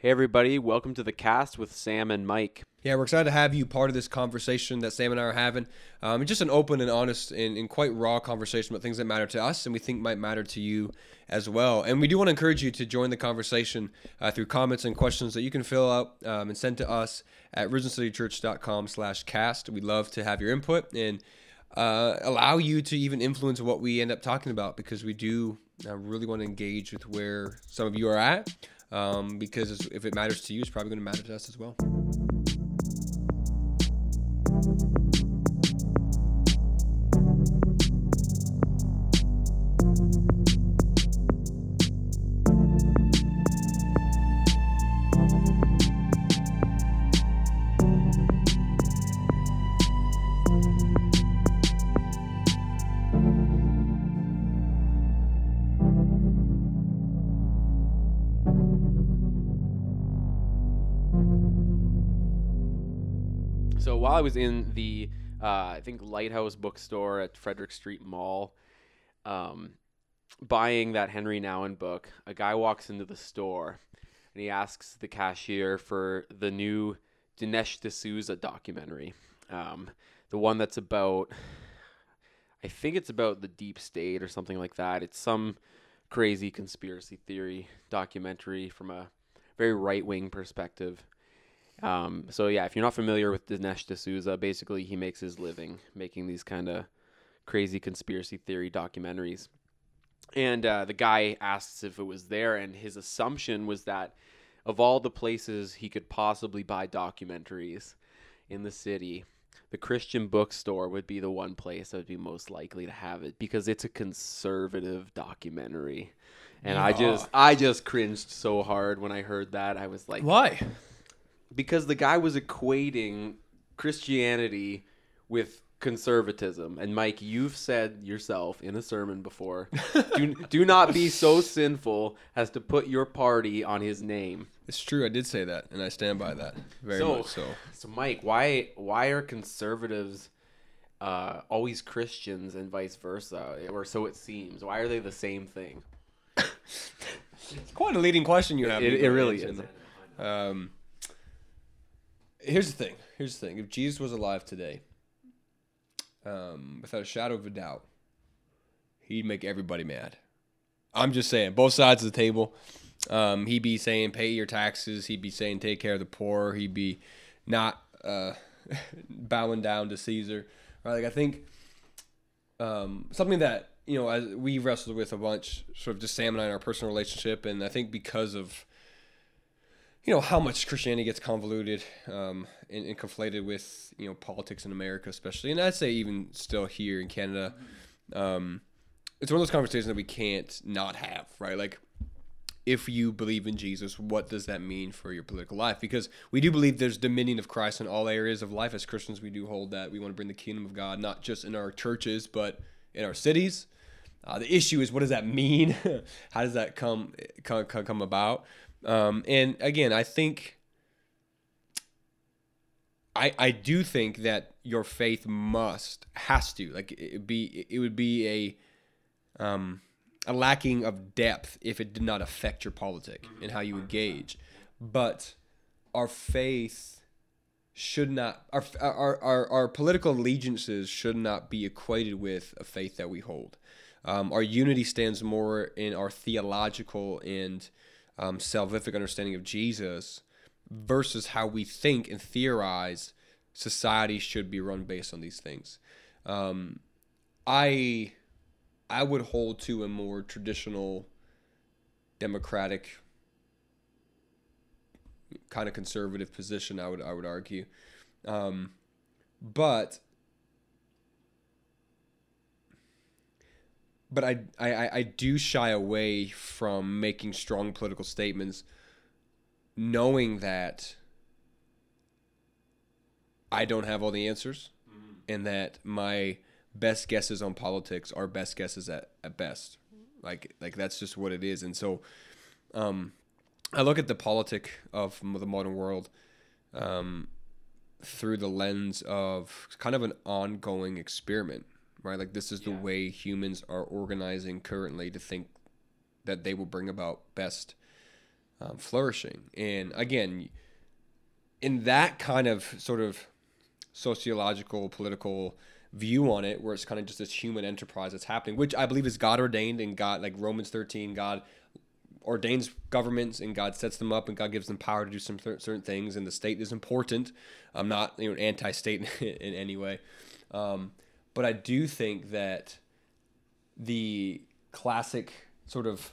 Hey, everybody, welcome to the cast with Sam and Mike. Yeah, we're excited to have you part of this conversation that Sam and I are having. Um, just an open and honest and, and, quite raw conversation about things that matter to us and we think might matter to you as well. And we do want to encourage you to join the conversation uh, through comments and questions that you can fill out um, and send to us at risencitychurch.com slash cast. We'd love to have your input and uh, allow you to even influence what we end up talking about because we do uh, really want to engage with where some of you are at um, because if it matters to you, it's probably going to matter to us as well. I was in the uh, I think Lighthouse bookstore at Frederick Street Mall, um, buying that Henri Nouwen book, a guy walks into the store and he asks the cashier for the new Dinesh D'Souza documentary, um, the one that's about. I think it's about the deep state or something like that. It's some crazy conspiracy theory documentary from a very right wing perspective. Um, so yeah, if you're not familiar with Dinesh D'Souza, basically he makes his living making these kind of crazy conspiracy theory documentaries. And uh, the guy asks if it was there, and his assumption was that of all the places he could possibly buy documentaries in the city, the Christian bookstore would be the one place that would be most likely to have it because it's a conservative documentary. And yeah. I just I just cringed so hard when I heard that. I was like, "Why?" Because the guy was equating Christianity with conservatism. And Mike, you've said yourself in a sermon before, do, do not be so sinful as to put your party on his name. It's true. I did say that, and I stand by that very so, much so. So, Mike, why why are conservatives uh, always Christians and vice versa, or so it seems? Why are they the same thing? it's quite a leading question you have. It, it really is. Um, here's the thing. Here's the thing. If Jesus was alive today, um, without a shadow of a doubt, he'd make everybody mad. I'm just saying, both sides of the table. Um, he'd be saying, pay your taxes. He'd be saying, take care of the poor. He'd be not uh, bowing down to Caesar. Right? Like I think um, something that you know as we wrestled with a bunch, sort of just Sam and I in our personal relationship, and I think because of you know how much Christianity gets convoluted um, and, and, conflated with you know politics in America, especially, and I'd say even still here in Canada. Um, it's one of those conversations that we can't not have, right? Like, if you believe in Jesus, what does that mean for your political life? Because we do believe there's dominion of Christ in all areas of life. As Christians, we do hold that we want to bring the kingdom of God not just in our churches, but in our cities. Uh, the issue is, what does that mean? How does that come come, come about? Um, and again, I think I I do think that your faith must has to like it be it would be a um a lacking of depth if it did not affect your politic and how you engage. But our faith should not our, our our our political allegiances should not be equated with a faith that we hold. Um, our unity stands more in our theological and um, salvific understanding of Jesus versus how we think and theorize society should be run based on these things. Um, I I would hold to a more traditional democratic kind of conservative position. I would I would argue, um, but but I, I, I do shy away from making strong political statements knowing that I don't have all the answers mm-hmm. and that my best guesses on politics are best guesses at, at best. Like like that's just what it is. And so um, I look at the politic of the modern world um, through the lens of kind of an ongoing experiment right? Like this is the yeah. way humans are organizing currently to think that they will bring about best um, flourishing. And again, in that kind of sort of sociological, political view on it, where it's kind of just this human enterprise that's happening, which I believe is God ordained and God, like Romans 13, God ordains governments and God sets them up and God gives them power to do some th- certain things and the state is important. I'm not you know anti-state in, in any way, um, but I do think that the classic sort of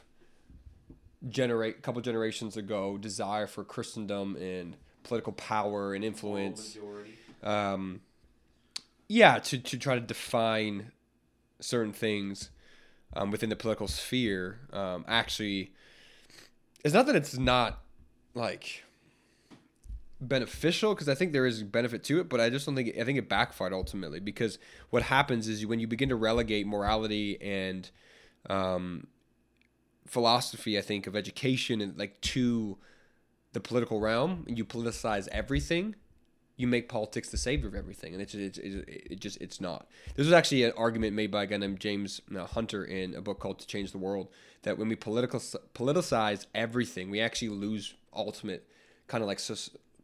generate couple generations ago desire for Christendom and political power and influence. Um, yeah, to, to try to define certain things um, within the political sphere um, actually it's not that it's not like beneficial because I think there is benefit to it, but I just don't think I think it backfired ultimately because what happens is when you begin to relegate morality and um, philosophy, I think of education and like to the political realm, and you politicize everything, you make politics the savior of everything, and it's it's, it's it just it's not. This was actually an argument made by a guy named James uh, Hunter in a book called To Change the World that when we political politicize everything, we actually lose ultimate kind of like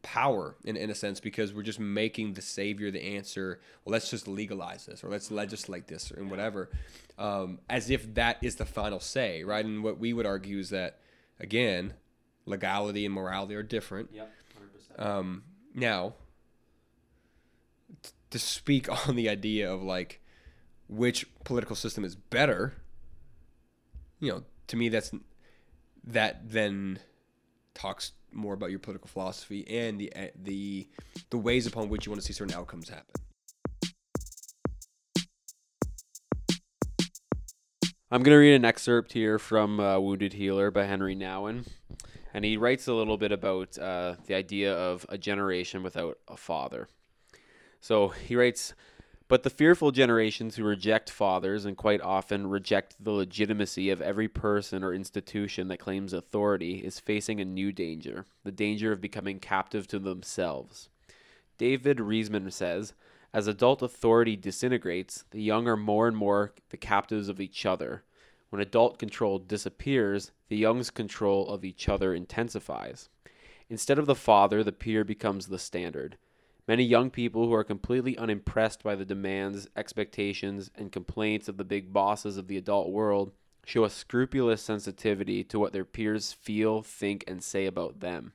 power in, in a sense because we're just making the savior the answer. Well let's just legalize this or let's legislate this and whatever. Um, as if that is the final say right? And what we would argue is that again legality and morality are different. Yep, um, now t- to speak on the idea of like which political system is better you know to me that's that then talks more about your political philosophy and the eh, the the ways upon which you want to see certain outcomes happen. I'm going to read an excerpt here from uh, Wounded Healer by Henri Nouwen. And he writes a little bit about uh, the idea of a generation without a father. So he writes but the fearful generations who reject fathers and quite often reject the legitimacy of every person or institution that claims authority is facing a new danger the danger of becoming captive to themselves. David Riesman says, as adult authority disintegrates, the young are more and more the captives of each other. When adult control disappears, the young's control of each other intensifies. Instead of the father, the peer becomes the standard. Many young people who are completely unimpressed by the demands, expectations, and complaints of the big bosses of the adult world show a scrupulous sensitivity to what their peers feel, think, and say about them.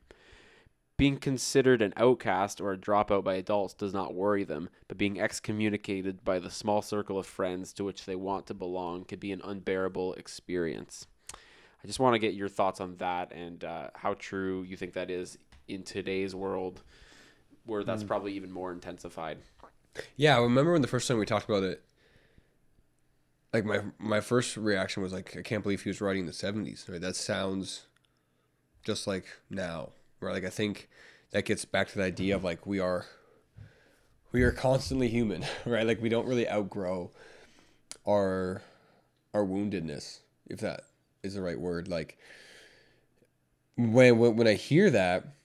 Being considered an outcast or a dropout by adults does not worry them, but being excommunicated by the small circle of friends to which they want to belong could be an unbearable experience. I just want to get your thoughts on that and uh, how true you think that is in today's world where that's mm. probably even more intensified. Yeah, I remember when the first time we talked about it. Like my my first reaction was like, I can't believe he was writing in the seventies. Right, that sounds just like now. Right, like I think that gets back to the idea of like we are we are constantly human, right? Like we don't really outgrow our our woundedness, if that is the right word. Like when when, when I hear that,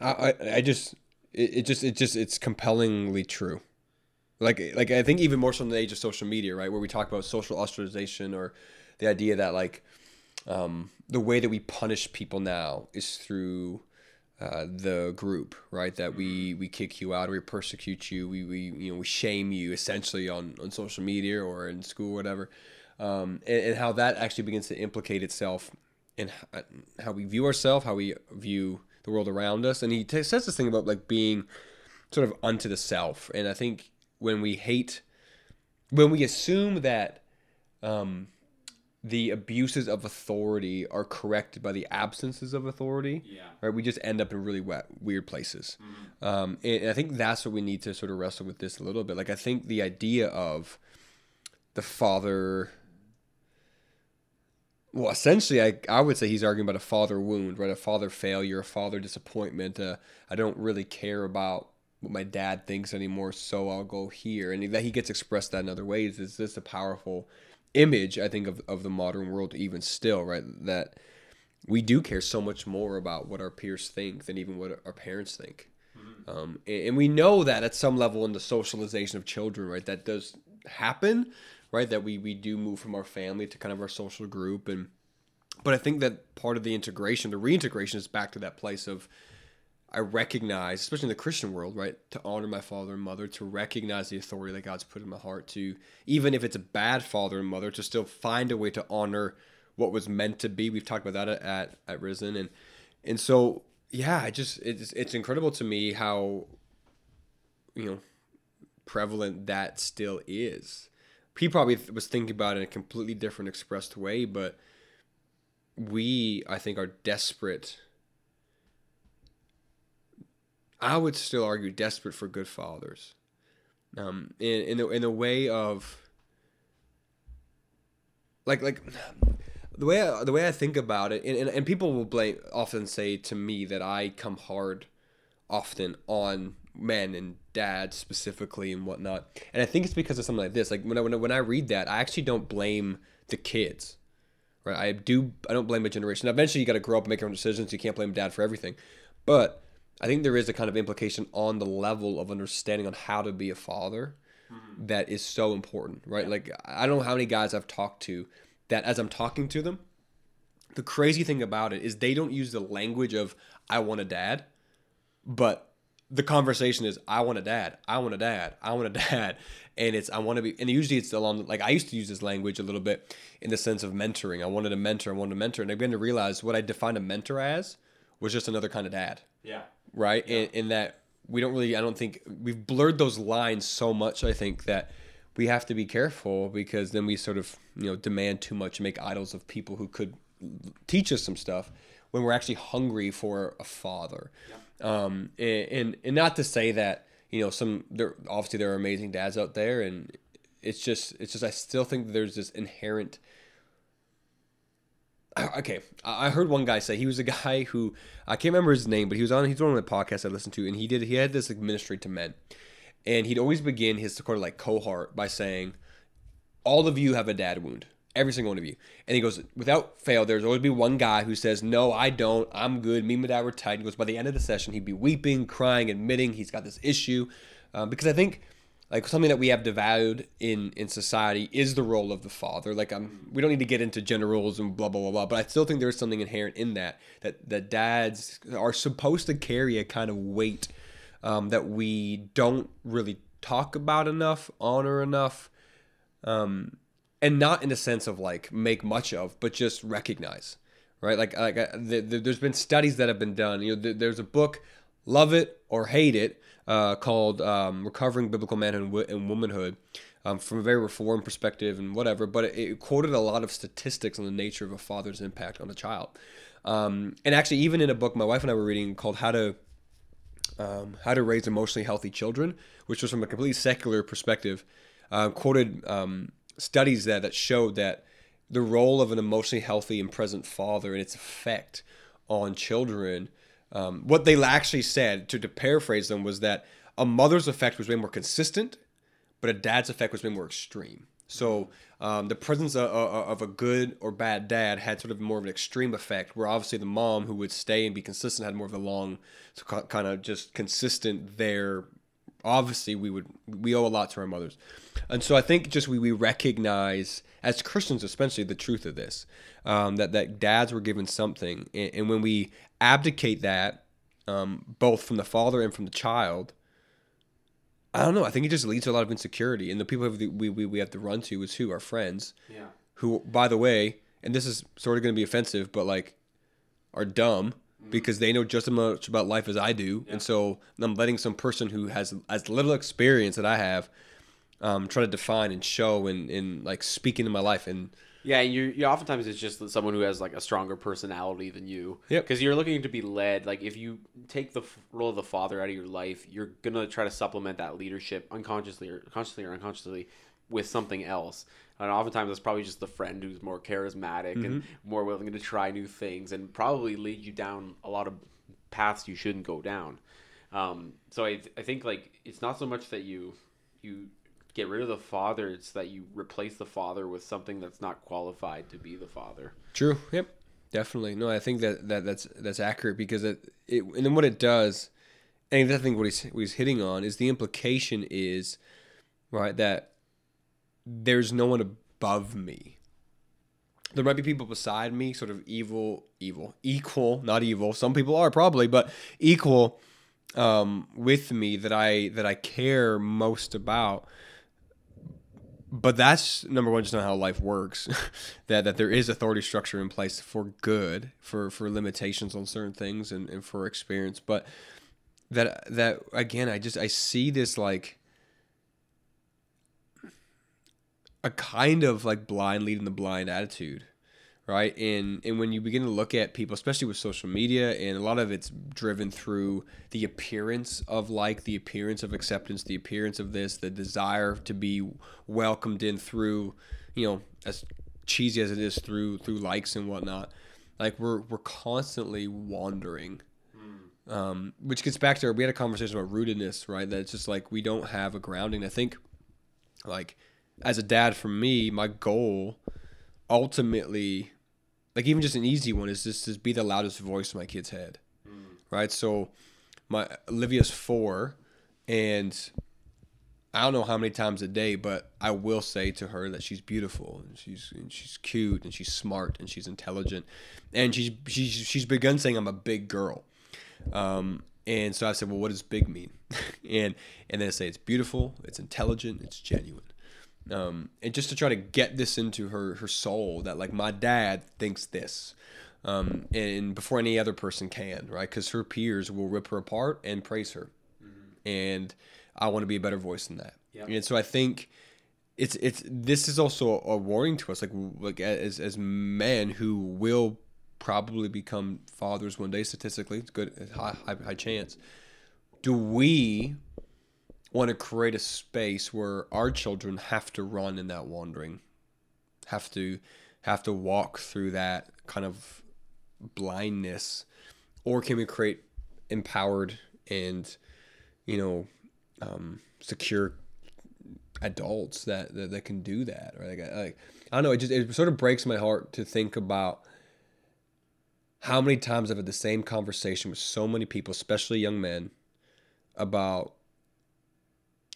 I, I, just it, it just it just it's compellingly true. Like like I think even more so in the age of social media, right, where we talk about social ostracization or the idea that like um, the way that we punish people now is through uh, the group, right? That we we kick you out, or we persecute you, we, we you know we shame you essentially on on social media or in school, or whatever, um, and, and how that actually begins to implicate itself in how we view ourselves, how we view the world around us. And he t- says this thing about like being sort of unto the self. And I think when we hate, when we assume that um, the abuses of authority are corrected by the absences of authority, yeah. right? We just end up in really wet, weird places. Mm-hmm. Um, and, and I think that's what we need to sort of wrestle with this a little bit. Like I think the idea of the father well, essentially, I, I would say he's arguing about a father wound, right? A father failure, a father disappointment. Uh, I don't really care about what my dad thinks anymore, so I'll go here. And that he gets expressed that in other ways is just a powerful image, I think, of, of the modern world, even still, right? That we do care so much more about what our peers think than even what our parents think. Mm-hmm. Um, and, and we know that at some level in the socialization of children, right? That does happen right? That we we do move from our family to kind of our social group and but I think that part of the integration, the reintegration, is back to that place of I recognize, especially in the Christian world, right, to honor my father and mother, to recognize the authority that God's put in my heart, to even if it's a bad father and mother, to still find a way to honor what was meant to be. We've talked about that at at Risen, and and so yeah, I just it's it's incredible to me how you know prevalent that still is. He probably was thinking about it in a completely different expressed way, but we I think are desperate I would still argue desperate for good fathers. Um, in in the in the way of like like the way I, the way I think about it, and, and, and people will blame often say to me that I come hard often on men and dads specifically and whatnot, and I think it's because of something like this. Like when I when I, when I read that, I actually don't blame the kids, right? I do I don't blame the generation. Eventually, you got to grow up and make your own decisions. You can't blame dad for everything, but I think there is a kind of implication on the level of understanding on how to be a father mm-hmm. that is so important, right? Yeah. Like I don't know how many guys I've talked to that as I'm talking to them, the crazy thing about it is they don't use the language of I want a dad, but the conversation is I want a dad, I want a dad, I want a dad, and it's I want to be, and usually it's along like I used to use this language a little bit in the sense of mentoring. I wanted a mentor, I wanted a mentor, and I began to realize what I defined a mentor as was just another kind of dad. Yeah right? Yeah. In, in that we don't really, I don't think we've blurred those lines so much. I think that we have to be careful because then we sort of you know demand too much and make idols of people who could teach us some stuff when we're actually hungry for a father. Yeah. Um, and, and and not to say that you know some there obviously there are amazing dads out there and it's just it's just I still think there's this inherent okay, I heard one guy say he was a guy who I can't remember his name, but he was on he's on one of the podcasts I listened to, and he did he had this like ministry to men, and he'd always begin his sort of like cohort by saying, "All of you have a dad wound." Every single one of you. And he goes, without fail, there's always be one guy who says, No, I don't. I'm good. Me and my dad were tight. He goes, by the end of the session, he'd be weeping, crying, admitting he's got this issue. Um, because I think like something that we have devalued in in society is the role of the father like i'm we don't need to get into gender roles and blah blah blah blah but i still think there's something inherent in that that that dads are supposed to carry a kind of weight um, that we don't really talk about enough honor enough um, and not in the sense of like make much of but just recognize right like like uh, the, the, there's been studies that have been done you know there's a book love it or hate it uh, called um, Recovering Biblical Manhood and Womanhood um, from a very reformed perspective and whatever, but it, it, quoted a lot of statistics on the nature of a father's impact on a child. Um, and actually, even in a book my wife and I were reading called How to um, How to Raise Emotionally Healthy Children, which was from a completely secular perspective, uh, quoted um, studies there that showed that the role of an emotionally healthy and present father and its effect on children – um, what they actually said, to, to paraphrase them, was that a mother's effect was way more consistent, but a dad's effect was way more extreme. So um, the presence of, of, a good or bad dad had sort of more of an extreme effect, where obviously the mom who would stay and be consistent had more of a long, kind of just consistent there. Obviously, we would we owe a lot to our mothers, and so I think just we, we recognize as Christians, especially the truth of this, um, that that dads were given something, and, and when we abdicate that, um, both from the father and from the child, I don't know. I think it just leads to a lot of insecurity, and the people we we we have to run to is who our friends. Yeah. Who, by the way, and this is sort of going to be offensive, but like, are dumb. Because they know just as much about life as I do, yeah. and so I'm letting some person who has as little experience that I have, um, try to define and show and and like speak into my life and yeah, you you oftentimes it's just someone who has like a stronger personality than you. Yeah. Because you're looking to be led. Like if you take the role of the father out of your life, you're gonna try to supplement that leadership unconsciously or consciously or unconsciously with something else. And oftentimes it's probably just the friend who's more charismatic mm-hmm. and more willing to try new things and probably lead you down a lot of paths you shouldn't go down. Um, so I, I think like it's not so much that you you get rid of the father it's that you replace the father with something that's not qualified to be the father true yep definitely no i think that, that that's that's accurate because it, it and then what it does and i think what he's, what he's hitting on is the implication is right that there's no one above me there might be people beside me, sort of evil, evil, equal, not evil. Some people are probably, but equal um, with me that I that I care most about. But that's number one, just not how life works. that that there is authority structure in place for good, for for limitations on certain things, and, and for experience. But that that again, I just I see this like a kind of like blind leading the blind attitude right? And and when you begin to look at people especially with social media and a lot of it's driven through the appearance of like the appearance of acceptance the appearance of this the desire to be welcomed in through you know as cheesy as it is through through likes and whatnot like we're we're constantly wandering. Um, which gets back to we had a conversation about rootedness right? That it's just like we don't have a grounding. I think like as a dad for me my goal ultimately like even just an easy one is just to be the loudest voice in my kid's head right? So my olivia's four and i don't know how many times a day but i will say to her that she's beautiful and she's and she's cute and she's smart and she's intelligent and she's she's she's begun saying i'm a big girl. Um, and so i said well what does big mean? And and then i say it's beautiful it's intelligent it's genuine um, and just to try to get this into her her soul that like my dad thinks this um, and before any other person can right? Because her peers will rip her apart and praise her. And i want to be a better voice than that. Yep. and so i think it's it's this is also a warning to us like like as as men who will probably become fathers one day statistically it's good it's high, high high chance. Do we want to create a space where our children have to run in that wandering have to have to walk through that kind of blindness or can we create empowered and you know um, secure adults that, that that can do that right? Like, like I don't know it just it sort of breaks my heart to think about how many times I've had the same conversation with so many people especially young men about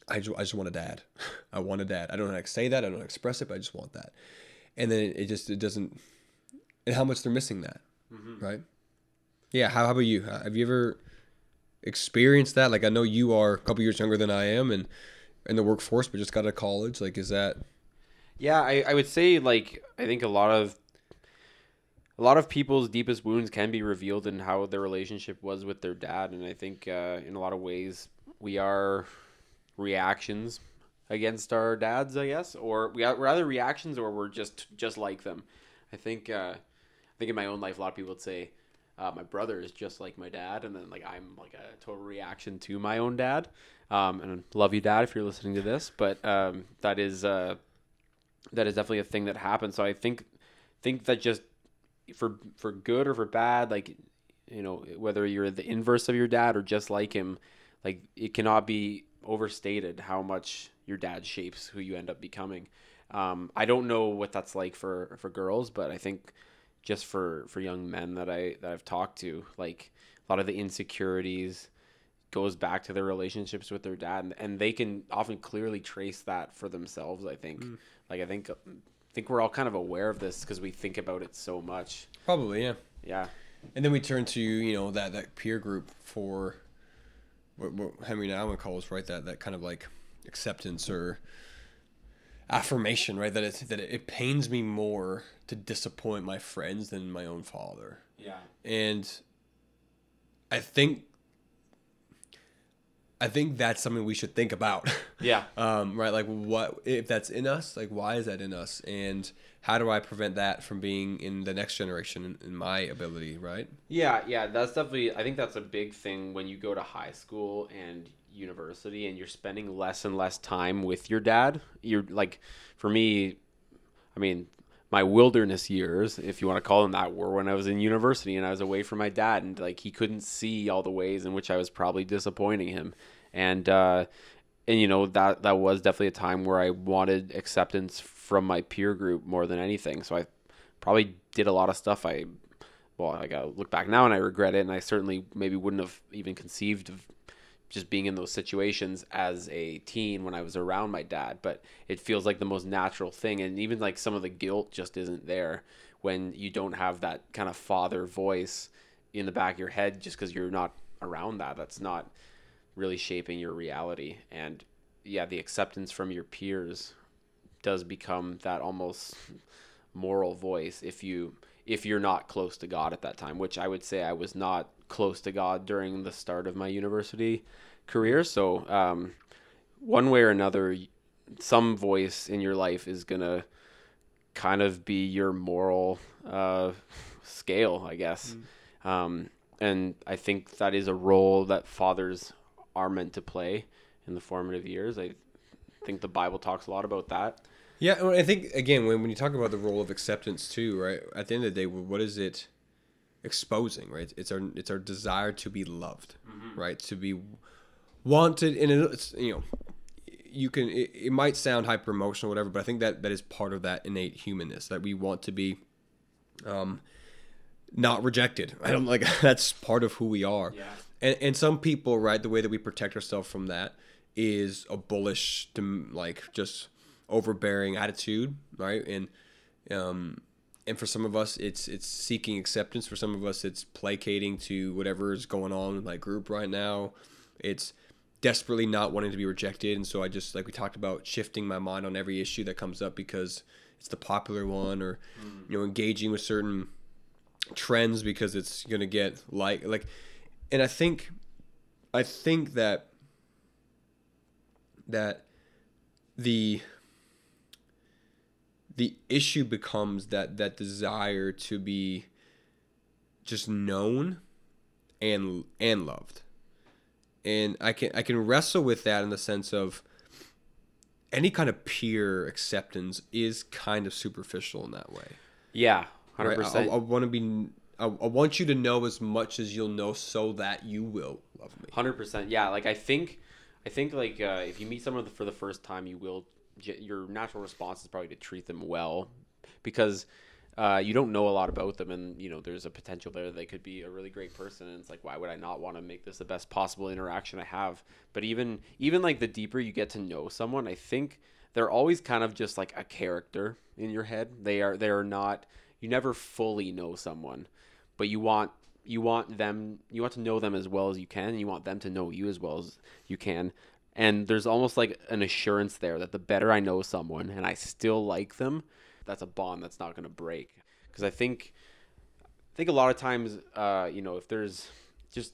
I just, I just want a dad. I want a dad. I don't know how to say that. I don't know how to express it, but I just want that. And then it just it doesn't. And how much they're missing that, right? Yeah. How, how about you? Have you ever experienced that? Like I know you are a couple years younger than I am, and in the workforce, but just got out of college. Like, is that? Yeah, I, I would say like I think a lot of a lot of people's deepest wounds can be revealed in how their relationship was with their dad, and I think uh, in a lot of ways we are reactions against our dads, I guess, or we are, either reactions or we're just just like them. I think uh, I think in my own life, a lot of people would say uh, my brother is just like my dad, and then like I'm like a total reaction to my own dad. Um, and love you, dad, if you're listening to this, but um, that is uh, that is definitely a thing that happens. So I think think that just for for good or for bad, like you know, whether you're the inverse of your dad or just like him, like it cannot be overstated how much your dad shapes who you end up becoming. Um, I don't know what that's like for for girls, but I think just for for young men that I that I've talked to, like a lot of the insecurities goes back to their relationships with their dad, and, and they can often clearly trace that for themselves. I think, like I think, I think we're all kind of aware of this because we think about it so much. Probably, yeah. Yeah, And then we turn to you know that that peer group for what, what Henri Nouwen calls right that that kind of like acceptance or affirmation, right? That it's that it pains me more to disappoint my friends than my own father. yeah, And I think I think that's something we should think about. yeah. um, right? Like, what if that's in us? Like, why is that in us? And how do I prevent that from being in the next generation in, my ability? Right? Yeah, yeah, that's definitely. I think that's a big thing when you go to high school and university, and you're spending less and less time with your dad. You're like, for me, I mean, my wilderness years, if you want to call them that, were when I was in university and I was away from my dad, and like he couldn't see all the ways in which I was probably disappointing him, and uh, and you know that that was definitely a time where I wanted acceptance from my peer group more than anything. So I probably did a lot of stuff I well, I gotta look back now and I regret it, and I certainly maybe wouldn't have even conceived of just being in those situations as a teen when I was around my dad. But it feels like the most natural thing, and even like some of the guilt just isn't there when you don't have that kind of father voice in the back of your head just because you're not around that. That's not really shaping your reality. And yeah, the acceptance from your peers does become that almost moral voice if you if you're not close to God at that time, which I would say I was not close to God during the start of my university career. So, um, one way or another, some voice in your life is gonna kind of be your moral uh, scale, I guess. Mm. Um, and I think that is a role that fathers are meant to play in the formative years. I think the Bible talks a lot about that. Yeah, I think again when when you talk about the role of acceptance too, right? At the end of the day, what is it exposing? Right? It's our it's our desire to be loved, mm-hmm. right? To be wanted, and it's you know you can it, it might sound hyper emotional whatever but i think that that is part of that innate humanness that we want to be um not rejected i don't like that's part of who we are yeah. and and some people right the way that we protect ourselves from that is a bullish like just overbearing attitude right? And um and for some of us it's it's seeking acceptance. For some of us it's placating to whatever is going on in my group right now. It's desperately not wanting to be rejected. And so i just like we talked about shifting my mind on every issue that comes up because it's the popular one or you know engaging with certain trends because it's going to get like like and i think i think that that the the issue becomes that that desire to be just known and and loved and I can I can wrestle with that in the sense of any kind of peer acceptance is kind of superficial in that way. Yeah, hundred right? percent. I, I want to be. I, I want you to know as much as you'll know, so that you will love me. Hundred percent. Yeah, like I think, I think like uh, if you meet someone for the first time, you will. Your natural response is probably to treat them well, because uh, you don't know a lot about them, and you know there's a potential there that they could be a really great person. And it's like, why would I not want to make this the best possible interaction I have? But even even like the deeper you get to know someone, I think they're always kind of just like a character in your head. They are they are not. You never fully know someone, but you want you want them you want to know them as well as you can and you want them to know you as well as you can and there's almost like an assurance there that the better i know someone and i still like them that's a bond that's not going to break. Because I think, I think a lot of times, uh, you know, if there's just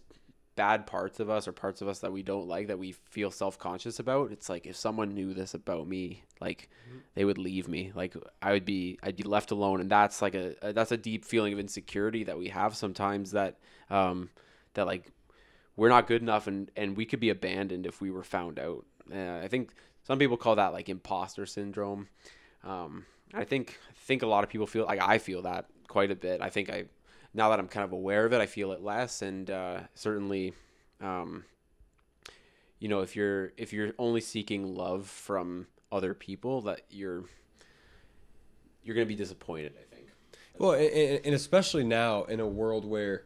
bad parts of us or parts of us that we don't like that we feel self-conscious about it's like if someone knew this about me like mm-hmm. they would leave me like i would be i'd be left alone and that's like a, a, that's a deep feeling of insecurity that we have sometimes that um that like we're not good enough and and we could be abandoned if we were found out uh, i think some people call that like imposter syndrome um I think I think a lot of people feel like I feel that quite a bit. I think I now that I'm kind of aware of it, I feel it less, and uh, certainly, um, you know, if you're if you're only seeking love from other people, that you're you're gonna be disappointed. I think. Well, and, and especially now in a world where,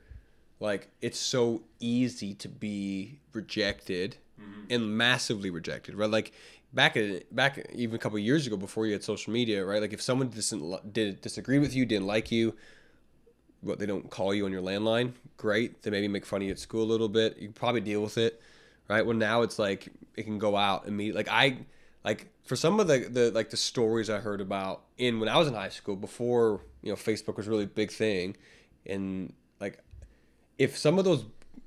like, it's so easy to be rejected mm-hmm. and massively rejected, right? Like, back at back even a couple years ago before you had social media, right? Like if someone didn't did disagree with you, didn't like you, what they don't call you on your landline, great. They maybe make fun of you at school a little bit. You probably deal with it, right? Well, now it's like it can go out meet. Like I like for some of the the like the stories I heard about in when I was in high school before you know Facebook was really a big thing, and if some of those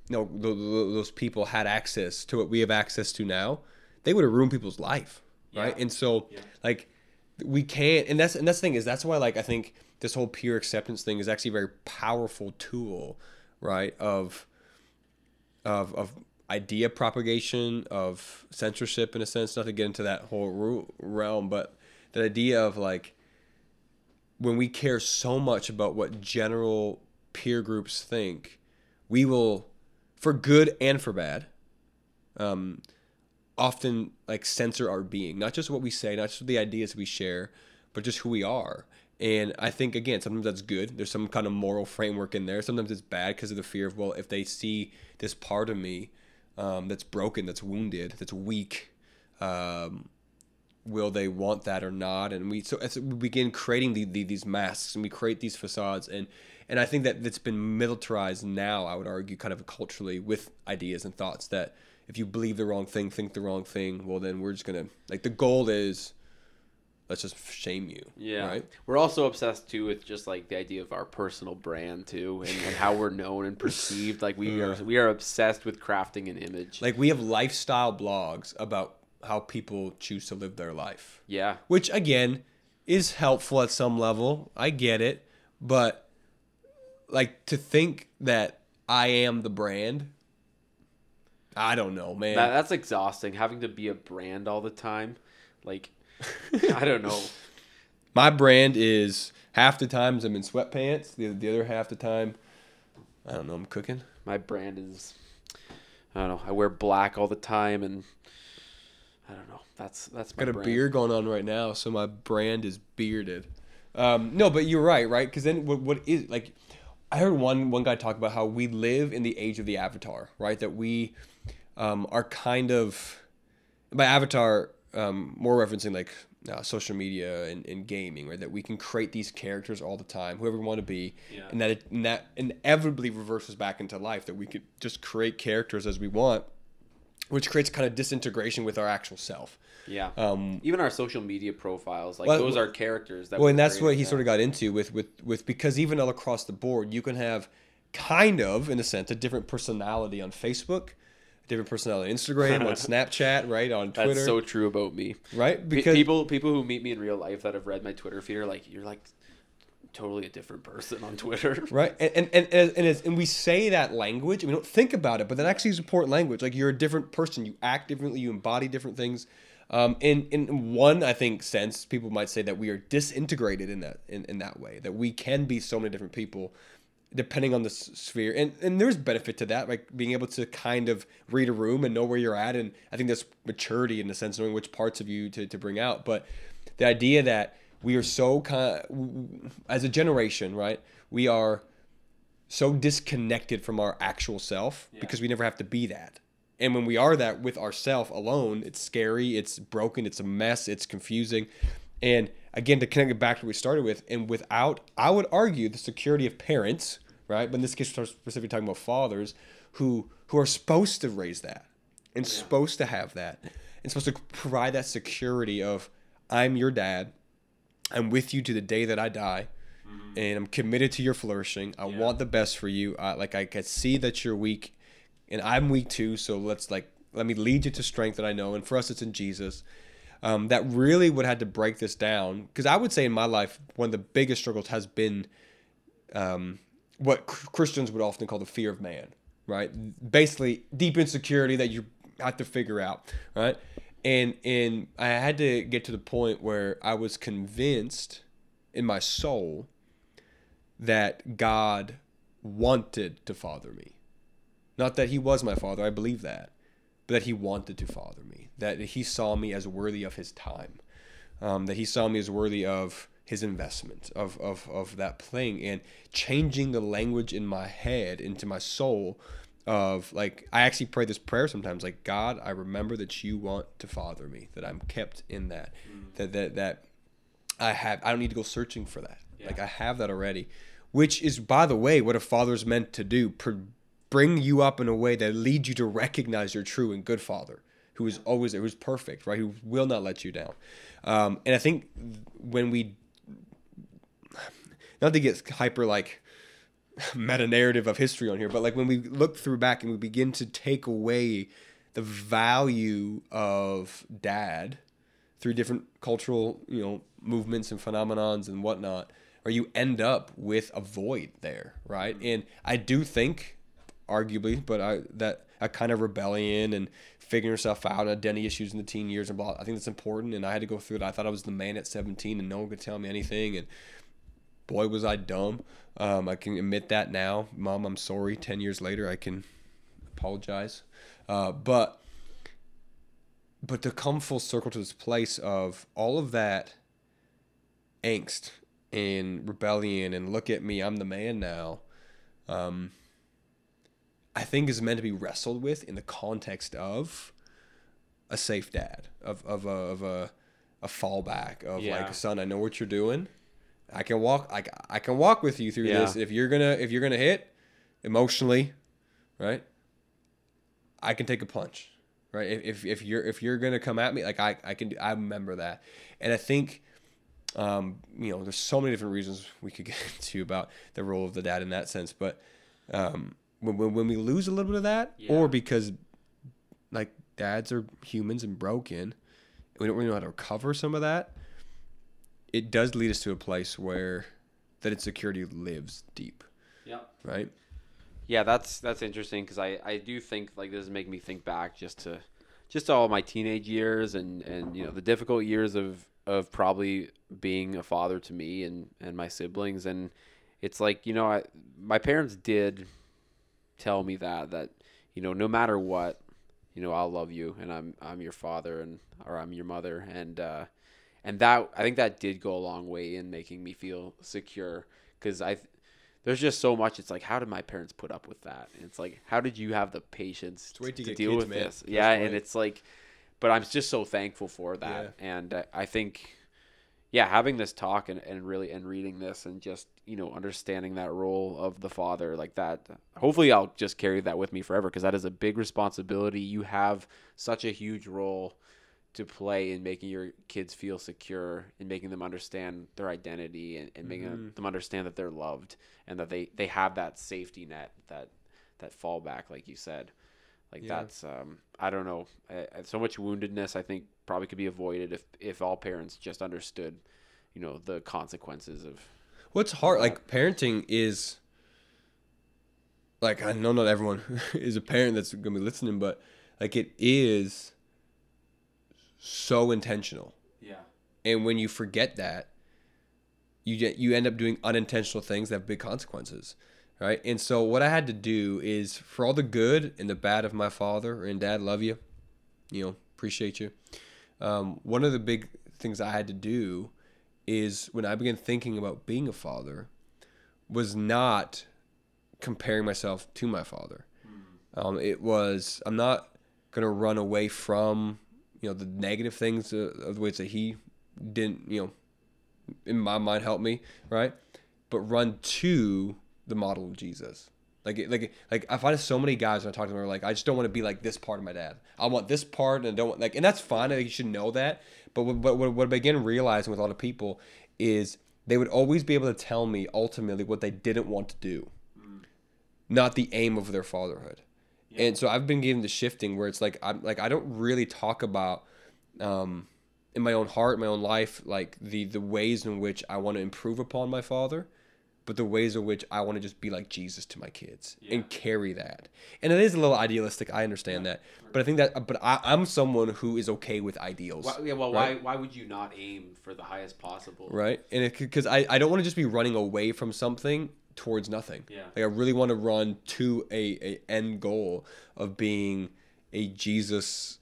you know those people had access to what we have access to now they would have ruined people's life, right? Yeah. And so, yeah. like, we can't. And that's and that's the thing is that's why like I think this whole peer acceptance thing is actually a very powerful tool, right? Of of of idea propagation, of censorship in a sense. Not to get into that whole realm, but the idea of like when we care so much about what general peer groups think, we will, for good and for bad, um, often like censor our being, not just what we say, not just the ideas we share, but just who we are. And I think again, sometimes that's good. There's some kind of moral framework in there. Sometimes it's bad because of the fear of well, if they see this part of me um, that's broken, that's wounded, that's weak, um, will they want that or not? And we so as we begin creating the, the, these masks and we create these facades and and I think that it's been militarized now. I would argue, kind of culturally, with ideas and thoughts that if you believe the wrong thing, think the wrong thing, well, then we're just gonna like the goal is let's just shame you. Yeah. Right. We're also obsessed too with just like the idea of our personal brand too, and, and how we're known and perceived. Like we are, we are obsessed with crafting an image. Like we have lifestyle blogs about how people choose to live their life, yeah, which again is helpful at some level. I get it, but like to think that I am the brand. I don't know, man. that, that's exhausting. Having to be a brand all the time, like I don't know. My brand is half the times I'm in sweatpants, the the other half the time, I don't know, I'm cooking. My brand is, I don't know. I wear black all the time, and I don't know. That's that's my Got a brand. beard going on right now, so my brand is bearded. Um, no, but you're right, right? Because then what, what is like? I heard one one guy talk about how we live in the age of the avatar, right? That we um, are kind of by avatar um, more referencing like uh, social media and, and gaming, right? That we can create these characters all the time, whoever we want to be, Yeah. and that it, and that inevitably reverses back into life. That we could just create characters as we want, which creates kind of disintegration with our actual self. Yeah. Um, Even our social media profiles, like Well, those are characters that. well, and that's what he now. sort of got into with with with because even all across the board, you can have kind of, in a sense, a different personality on Facebook, a different personality on Instagram, on Snapchat, right, on Twitter, That's so true about me. right? Because people people who meet me in real life that have read my Twitter feed are like, you're like totally a different person on Twitter. right, and and and and, and, we say that language, and we don't think about it, but that actually is important language. Like you're a different person, you act differently, you embody different things. Um, in in one, I think sense, people might say that we are disintegrated in that in, in that way. That we can be so many different people, depending on the sphere, and and there's benefit to that, like being able to kind of read a room and know where you're at, and I think that's maturity in the sense knowing which parts of you to to bring out. But the idea that we are so kind, as a generation, right? We are so disconnected from our actual self because we never have to be that. And when we are that with ourself alone, it's scary, it's broken, it's a mess, it's confusing. And again, to connect it back to what we started with, and without, I would argue, the security of parents, right? But in this case, we're specifically talking about fathers who who are supposed to raise that and supposed to have that and supposed to provide that security of I'm your dad, I'm with you to the day that I die, and I'm committed to your flourishing. I want the best for you. I, like I can see that you're weak, and I'm weak too. So let's like let me lead you to strength that I know. And for us, it's in Jesus. Um, that really would have to break this down because I would say in my life one of the biggest struggles has been um, what Christians would often call the fear of man, right? Basically, deep insecurity that you have to figure out, right? And and I had to get to the point where I was convinced in my soul that God wanted to father me. Not that he was my father, I believe that, but that he wanted to father me. That he saw me as worthy of his time. Um, that he saw me as worthy of his investment, of, of, of that playing and changing the language in my head into my soul of like I actually pray this prayer sometimes like God I remember that you want to father me that I'm kept in that that that that I have I don't need to go searching for that. Like I have that already which is by the way what a father's meant to do pr- bring you up in a way that leads you to recognize your true and good father who is always who's perfect right who will not let you down. Um, and I think when we not to get hyper like meta narrative of history on here, but like when we look through back and we begin to take away the value of dad through different cultural, you know, movements and phenomenons and whatnot, or you end up with a void there, right? Mm-hmm. And I do think, arguably, but I that a kind of rebellion and figuring yourself out and identity issues in the teen years and blah. I think that's important, and I had to go through it. I thought I was the man at 17, and no one could tell me anything, and boy was I dumb. Um, I can admit that now, Mom. I'm sorry. Ten years later, I can apologize. Uh, but but to come full circle to this place of all of that angst and rebellion and look at me, I'm the man now. Um, I think is meant to be wrestled with in the context of a safe dad, of of a, of a a fallback of Yeah. like, son, I know what you're doing. I can walk. I, I can walk with you through Yeah. this. If you're gonna if you're gonna hit emotionally, right? I can take a punch, right? If, if, if you're if you're gonna come at me, like I I can do, I remember that, and I think, um, you know, there's so many different reasons we could get into about the role of the dad in that sense, but um, when when, when we lose a little bit of that, Yeah. or because like dads are humans and broken, we don't really know how to recover some of that. It does lead us to a place where that insecurity lives deep, Yeah. right? Yeah, that's that's interesting because I, I do think like this is making me think back just to just to all my teenage years and and you know the difficult years of of probably being a father to me and and my siblings and it's like you know I my parents did tell me that that you know no matter what you know I'll love you and I'm I'm your father and or I'm your mother and uh and that I think that did go a long way in making me feel secure because I there's just so much. It's like, how did my parents put up with that? And it's like, how did you have the patience to, to deal kids, with man. this? That's Yeah, and it's like, but I'm just so thankful for that. And uh, I think, yeah, having this talk and, and really and reading this and just you know understanding that role of the father like that. Hopefully, I'll just carry that with me forever because that is a big responsibility. You have such a huge role to play in making your kids feel secure and making them understand their identity and, and making Mhm. them understand that they're loved and that they, they have that safety net that that fallback like you said like Yeah. that's um i don't know I, I- so much woundedness i think probably could be avoided if if all parents just understood you know the consequences of What's hard, like parenting is like I know not everyone is a parent that's gonna be listening, but like it is so intentional, yeah and when you forget that, you get you end up doing unintentional things that have big consequences, right? And so what I had to do is for all the good and the bad of my father and dad, love you, you know, appreciate you. Um, one of the big things I had to do is when I began thinking about being a father, was not comparing myself to my father. Um, it was I'm not gonna run away from you know the negative things uh, of the ways that he didn't you know in my mind help me right, but run to the model of Jesus. Like like like I find so many guys when I talk to them are like I just don't want to be like this part of my dad. I want this part and I don't want like and that's fine. You should know that. But what, what what I began realizing with a lot of people is they would always be able to tell me ultimately what they didn't want to do, not the aim of their fatherhood. And so I've been getting the shifting where it's like I'm like I don't really talk about um, in my own heart, my own life, like the the ways in which I want to improve upon my father, but the ways in which I want to just be like Jesus to my kids and carry that. And it is a little idealistic. I understand that, but I think that but I, I'm someone who is okay with ideals. why, yeah well right? why why would you not aim for the highest possible right and it because I, I don't want to just be running away from something towards nothing. Yeah. like i really want to run to a, a end goal of being a jesus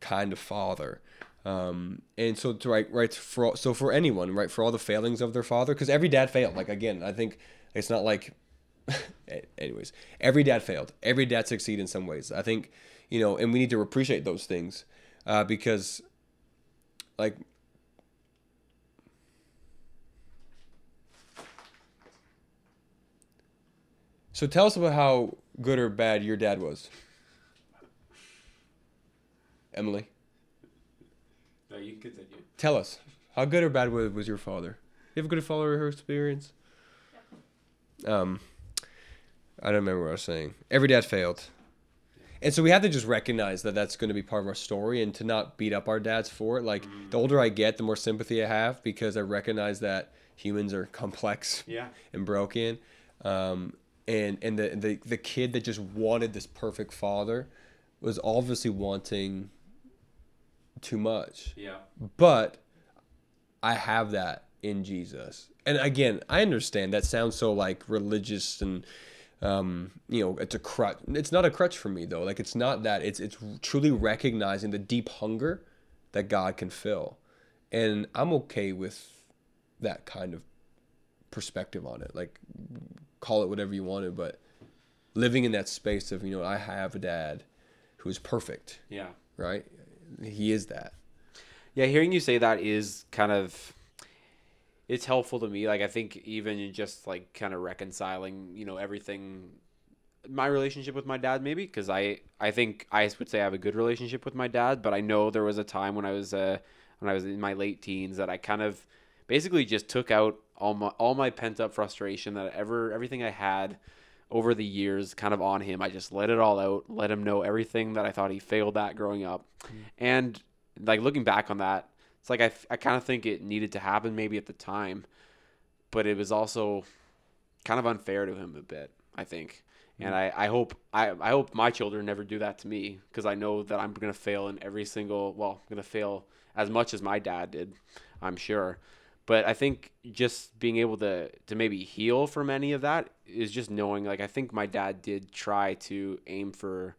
kind of father. Um, and so to right right for so for anyone right for all the failings of their father because every dad failed. Like again i think it's not like anyways every dad failed. Every dad succeeded in some ways. I think you know and we need to appreciate those things uh, because like So tell us about how good or bad your dad was. Emily, no you can continue tell us how good or bad was, was your father? You have a good father experience? Um, I don't remember what I was saying. Every dad failed, and so we have to just recognize that that's going to be part of our story, and to not beat up our dads for it. Like the older I get, the more sympathy I have because I recognize that humans are complex yeah and broken. Um, and and the, the the kid that just wanted this perfect father was obviously wanting too much. yeah But I have that in Jesus. And again, I understand that sounds so like religious and um, you know, it's a crutch. It's not a crutch for me though. Like it's not that. It's it's truly recognizing the deep hunger that God can fill. And I'm okay with that kind of perspective on it. Like call it whatever you wanted, but living in that space of, you know, I have a dad who is perfect, yeah right? He is that. Yeah, hearing you say that is kind of it's helpful to me. Like I think even just like kind of reconciling, you know, everything my relationship with my dad maybe because I I think I would say I have a good relationship with my dad, but I know there was a time when I was uh when I was in my late teens that I kind of basically just took out all my all my pent up frustration that ever everything I had over the years kind of on him. I just let it all out, let him know everything that I thought he failed at growing up. Mm. And like looking back on that, it's like I, I kind of think it needed to happen maybe at the time, but it was also kind of unfair to him a bit, I think. And mm. I, I hope I, I hope my children never do that to me because I know that I'm gonna fail in every single well, I'm gonna fail as much as my dad did, I'm sure. But I think just being able to to maybe heal from any of that is just knowing like I think my dad did try to aim for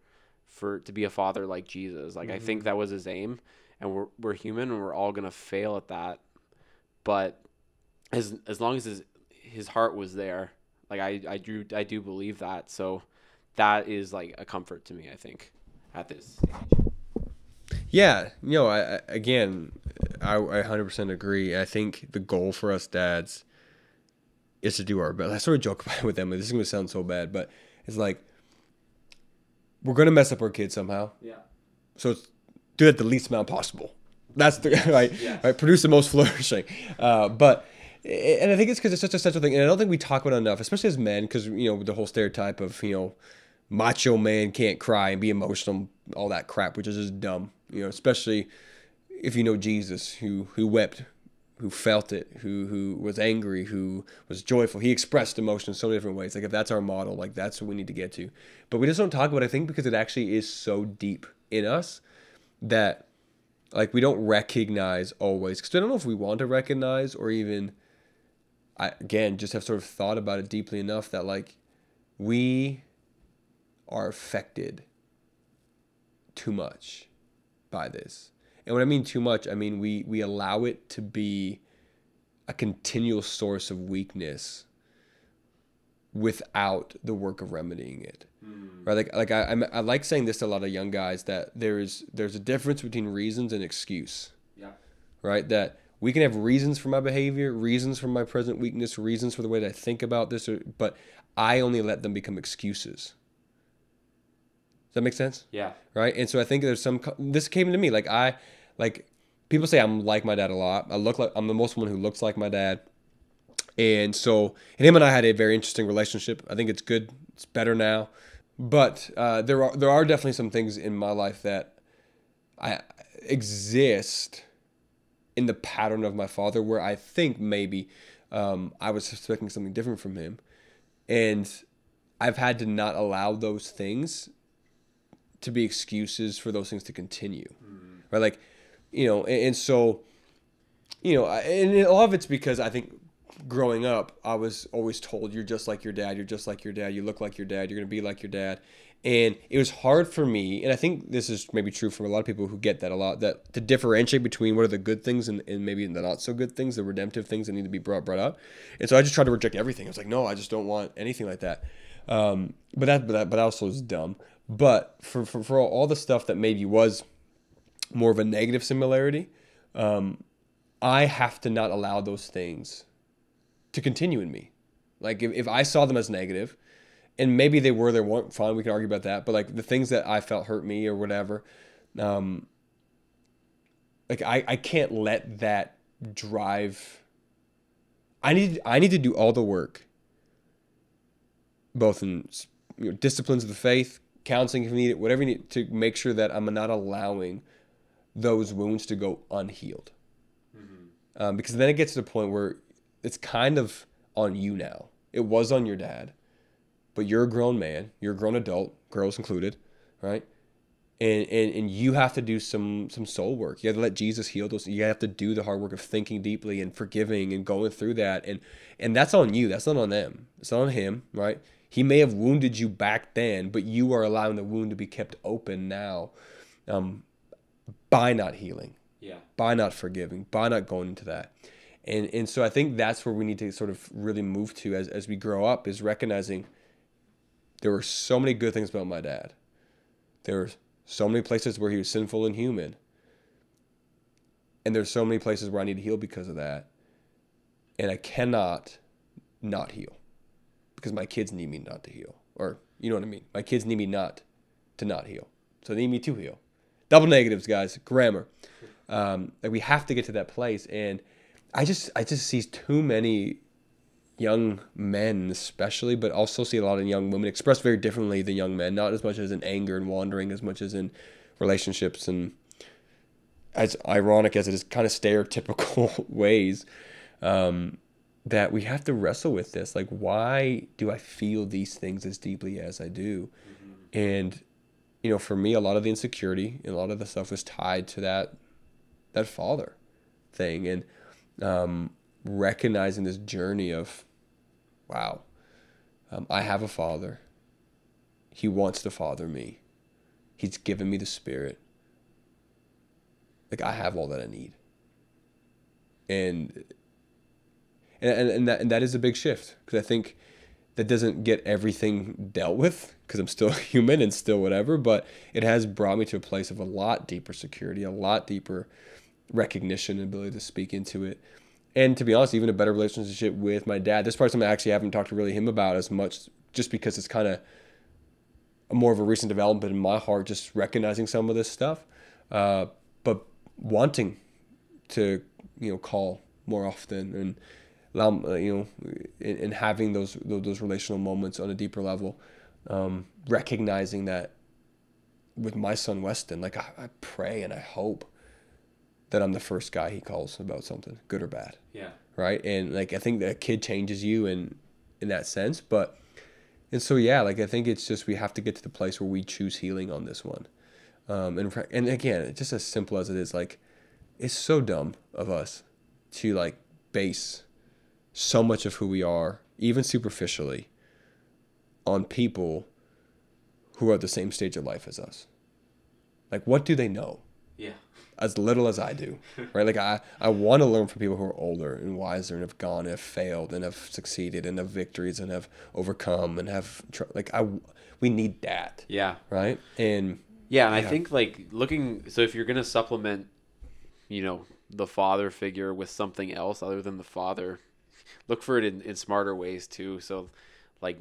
for to be a father like Jesus. Like mm-hmm. I think mm-hmm. that was his aim and we're we're human and we're all gonna fail at that. But as as long as his his heart was there, like I I do I do believe that. So that is like a comfort to me. I think at this stage. Yeah, you know, I, again, I, I 100% agree. I think the goal for us dads is to do our best. I sort of joke about it with Emily. This is going to sound so bad, but it's like we're going to mess up our kids somehow. Yeah. So do it the least amount possible. That's the right. Yes. Right. Produce the most flourishing. Uh, but and I think it's because it's such a central thing, and I don't think we talk about it enough, especially as men, because you know the whole stereotype of you know macho man can't cry and be emotional, all that crap, which is just dumb. You know, especially if you know Jesus, who who wept, who felt it, who who was angry, who was joyful. He expressed emotion in so many different ways. Like if that's our model, like that's what we need to get to. But we just don't talk about it, I think because it actually is so deep in us that like we don't recognize always because I don't know if we want to recognize or even I again just have sort of thought about it deeply enough that like we are affected too much by this. And when I mean too much, I mean we we allow it to be a continual source of weakness without the work of remedying it. Mm. Right? Like like I I'm, I like saying this to a lot of young guys that there's there's a difference between reasons and excuse. Yeah. Right? That we can have reasons for my behavior, reasons for my present weakness, reasons for the way that I think about this, or, but I only let them become excuses. Does that make sense? Yeah. Right? And so I think there's some this came to me like I like people say I'm like my dad a lot. I look like I'm the most one who looks like my dad. And so, and him and I had a very interesting relationship. I think it's good. It's better now. But uh, there are there are definitely some things in my life that I exist in the pattern of my father, where I think maybe um, I was expecting something different from him, and I've had to not allow those things to be excuses for those things to continue, mm. right? Like, you know, and, and so, you know, and a lot of it's because I think growing up, I was always told, "You're just like your dad. You're just like your dad. You look like your dad. You're gonna be like your dad." And it was hard for me, and I think this is maybe true for a lot of people who get that a lot, that to differentiate between what are the good things and, and maybe the not so good things, the redemptive things that need to be brought brought up. And so I just tried to reject everything. I was like, no, I just don't want anything like that. Um, but that, but that, but also is dumb. But for, for, for all the stuff that maybe was more of a negative similarity, um, I have to not allow those things to continue in me. Like if, if I saw them as negative, and maybe they were, they weren't fine. We can argue about that. But like the things that I felt hurt me or whatever, um, like I, I can't let that drive. I need I need to do all the work, both in you know, disciplines of the faith, counseling if needed, whatever you need to make sure that I'm not allowing those wounds to go unhealed. Mm-hmm. Um, because then it gets to the point where it's kind of on you now. It was on your dad, but you're a grown man, you're a grown adult, girls included, right? And, and and you have to do some some soul work. You have to let Jesus heal those. You have to do the hard work of thinking deeply and forgiving and going through that. And and that's on you. That's not on them. It's not on him, right? He may have wounded you back then, but you are allowing the wound to be kept open now, um, by not healing, yeah, by not forgiving, by not going into that and and so I think that's where we need to sort of really move to as as we grow up is recognizing there were so many good things about my dad. There were so many places where he was sinful and human. and there's so many places where I need to heal because of that, and I cannot not heal because my kids need me not to heal, or you know what I mean. My kids need me not to not heal, so they need me to heal. Double negatives, guys. Grammar. Um, like we have to get to that place, and I just I just see too many young men, especially, but also see a lot of young women express very differently than young men. Not as much as in anger and wandering, as much as in relationships and as ironic as it is, kind of stereotypical ways. Um, that we have to wrestle with this. Like, why do I feel these things as deeply as I do? Mm-hmm. And you know, for me, a lot of the insecurity and a lot of the stuff was tied to that that father thing, and um, recognizing this journey of, wow, um, I have a father. He wants to father me. He's given me the spirit. Like I have all that I need. And and and that and that is a big shift because I think that doesn't get everything dealt with because I'm still human and still whatever, but it has brought me to a place of a lot deeper security, a lot deeper recognition and ability to speak into it. And to be honest, even a better relationship with my dad. This part something I actually haven't talked to really him about as much just because it's kind of more of a recent development in my heart, just recognizing some of this stuff. Uh, but wanting to, you know, call more often and allow uh, you know in, having those those relational moments on a deeper level um, recognizing that with my son weston like I, I, pray and i hope that i'm the first guy he calls about something good or bad. Yeah. Right? And like i think that a kid changes you in in that sense but and so yeah like i think it's just we have to get to the place where we choose healing on this one. Um, and and again just as simple as it is like it's so dumb of us to like base so much of who we are, even superficially, on people who are at the same stage of life as us. Like, what do they know? Yeah. As little as I do, right? Like, I, I want to learn from people who are older and wiser and have gone and have failed and have succeeded and have victories and have overcome and have, like, I, we need that. Yeah. Right. And, yeah. And yeah. I think, like, looking, so if you're going to supplement, you know, the father figure with something else other than the father, look for it in, in smarter ways too. So like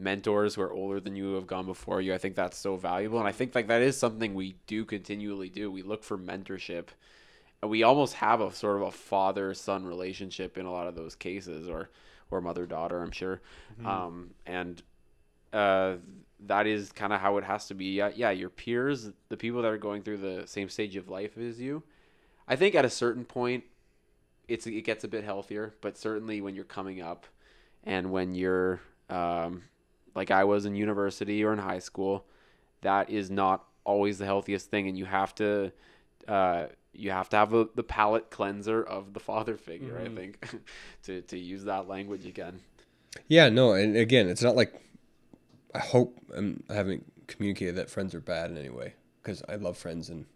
mentors who are older than you who have gone before you. I think that's so valuable. And I think like that is something we do continually do. We look for mentorship. And we almost have a sort of a father son relationship in a lot of those cases or or mother daughter, I'm sure. Mm-hmm. Um, and uh, that is kind of how it has to be. Yeah, yeah, your peers, the people that are going through the same stage of life as you. I think at a certain point it's it gets a bit healthier, but certainly when you're coming up and when you're um, like I was in university or in high school, that is not always the healthiest thing, and you have to uh, you have to have a, the palate cleanser of the father figure. Mm-hmm. I think to to use that language again. Yeah, no, and again, it's not like I hope I'm, I haven't communicated that friends are bad in any way because I love friends and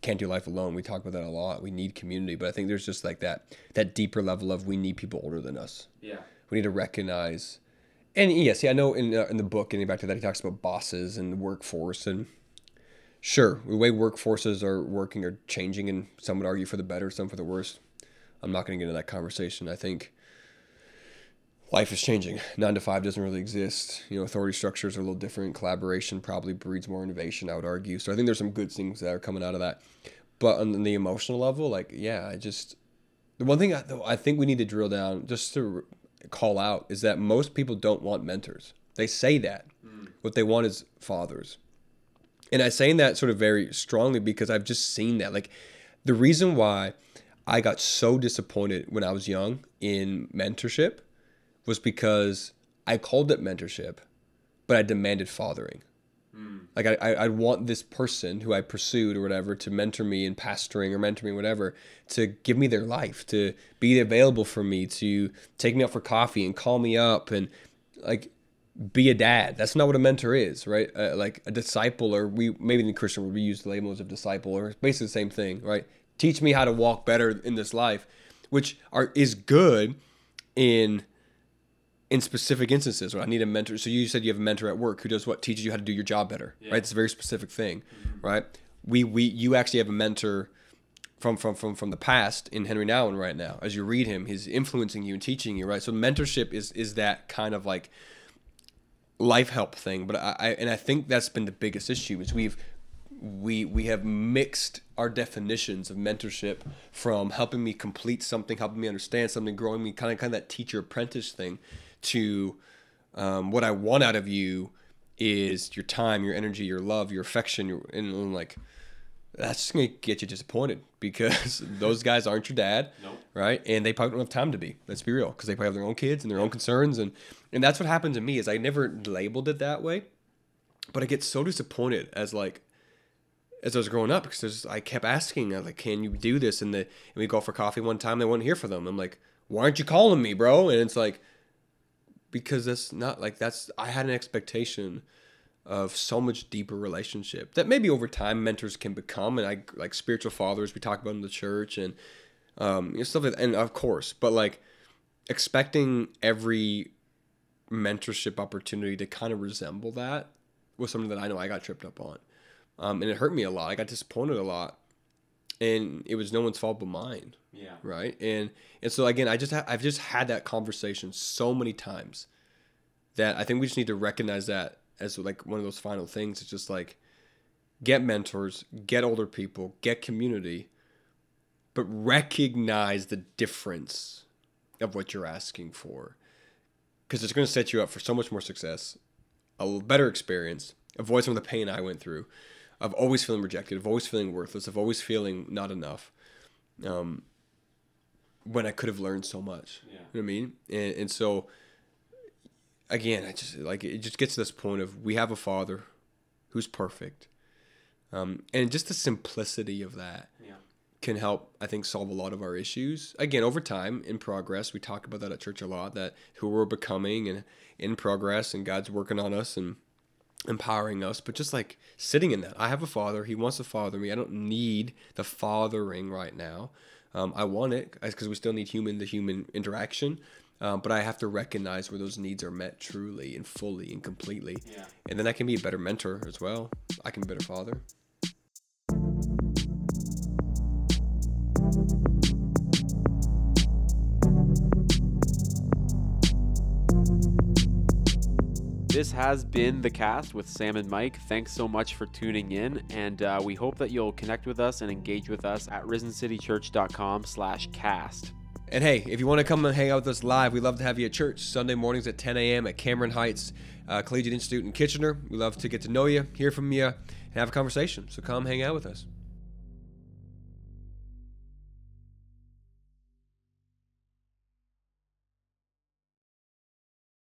can't do life alone. We talk about that a lot. We need community, but I think there's just like that that deeper level of we need people older than us. Yeah. We need to recognize, and yes, yeah, I know in uh, in the book, getting back to that, he talks about bosses and the workforce, and sure, the way workforces are working are changing, and some would argue for the better, some for the worse. I'm not going to get into that conversation. I think life is changing. Nine to five doesn't really exist. You know, authority structures are a little different. Collaboration probably breeds more innovation, I would argue. So I think there's some good things that are coming out of that. But on the emotional level, like, yeah, I just, the one thing I, I think we need to drill down just to call out is that most people don't want mentors. They say that. Mm. What they want is fathers. And I'm saying that sort of very strongly because I've just seen that. Like, the reason why I got so disappointed when I was young in mentorship was because I called it mentorship, but I demanded fathering. Mm. Like I, I, I want this person who I pursued or whatever to mentor me in pastoring or mentor me whatever to give me their life, to be available for me, to take me out for coffee and call me up and like be a dad. That's not what a mentor is, right? Uh, like a disciple, or we maybe in the Christian world we use the labels of disciple, or basically the same thing, right? Teach me how to walk better in this life, which are is good in in specific instances where I need a mentor. So you said you have a mentor at work who does what teaches you how to do your job better, yeah. right? It's a very specific thing, mm-hmm. right? We we you actually have a mentor from from from from the past in Henri Nouwen right now. As you read him, he's influencing you and teaching you, right? So mentorship is is that kind of like life help thing. But I, I and I think that's been the biggest issue is we've we we have mixed our definitions of mentorship from helping me complete something, helping me understand something, growing me kind of kind of that teacher apprentice thing, to um, what I want out of you is your time, your energy, your love, your affection, your, and, and like that's just gonna get you disappointed because those guys aren't your dad, Nope. right? And they probably don't have time to be. Let's be real, because they probably have their own kids and their own concerns, and and that's what happened to me. Is I never labeled it that way, but I get so disappointed as like as I was growing up because there's, I kept asking like, can you do this? And the and we go for coffee one time, they wouldn't hear from them. I'm like, why aren't you calling me, bro? And it's like because that's not like that's I had an expectation of so much deeper relationship that maybe over time mentors can become and I like spiritual fathers we talk about in the church and um you know, stuff like that, and of course but like expecting every mentorship opportunity to kind of resemble that was something that I know I got tripped up on. Um and it hurt me a lot. I got disappointed a lot and it was no one's fault but mine. Yeah. right? And and so again i just ha- i've just had that conversation so many times that i think we just need to recognize that as like one of those final things. It's just like get mentors get older people get community but recognize the difference of what you're asking for. Because it's going to set you up for so much more success a better experience avoid some of the pain i went through of always feeling rejected of always feeling worthless of always feeling not enough um, when I could have learned so much. Yeah. You know what I mean? And, and so, again, I just like it just gets to this point of we have a father who's perfect. Um, and just the simplicity of that Yeah. can help, I think, solve a lot of our issues. Again, over time, in progress, we talk about that at church a lot. That who we're becoming and in progress, and God's working on us and empowering us. But just like sitting in that, I have a father. He wants to father me. I don't need the fathering right now. Um, I want it because we still need human to human interaction. Um, but I have to recognize where those needs are met truly and fully and completely. Yeah. And then I can be a better mentor as well. I can be a better father. This has been the cast with Sam and Mike. Thanks so much for tuning in, and uh, we hope that you'll connect with us and engage with us at risencitychurch.com/cast. And hey, if you want to come and hang out with us live, we love to have you at church Sunday mornings at 10 a.m. at Cameron Heights uh, Collegiate Institute in Kitchener. We love to get to know you, hear from you, and have a conversation. So come hang out with us.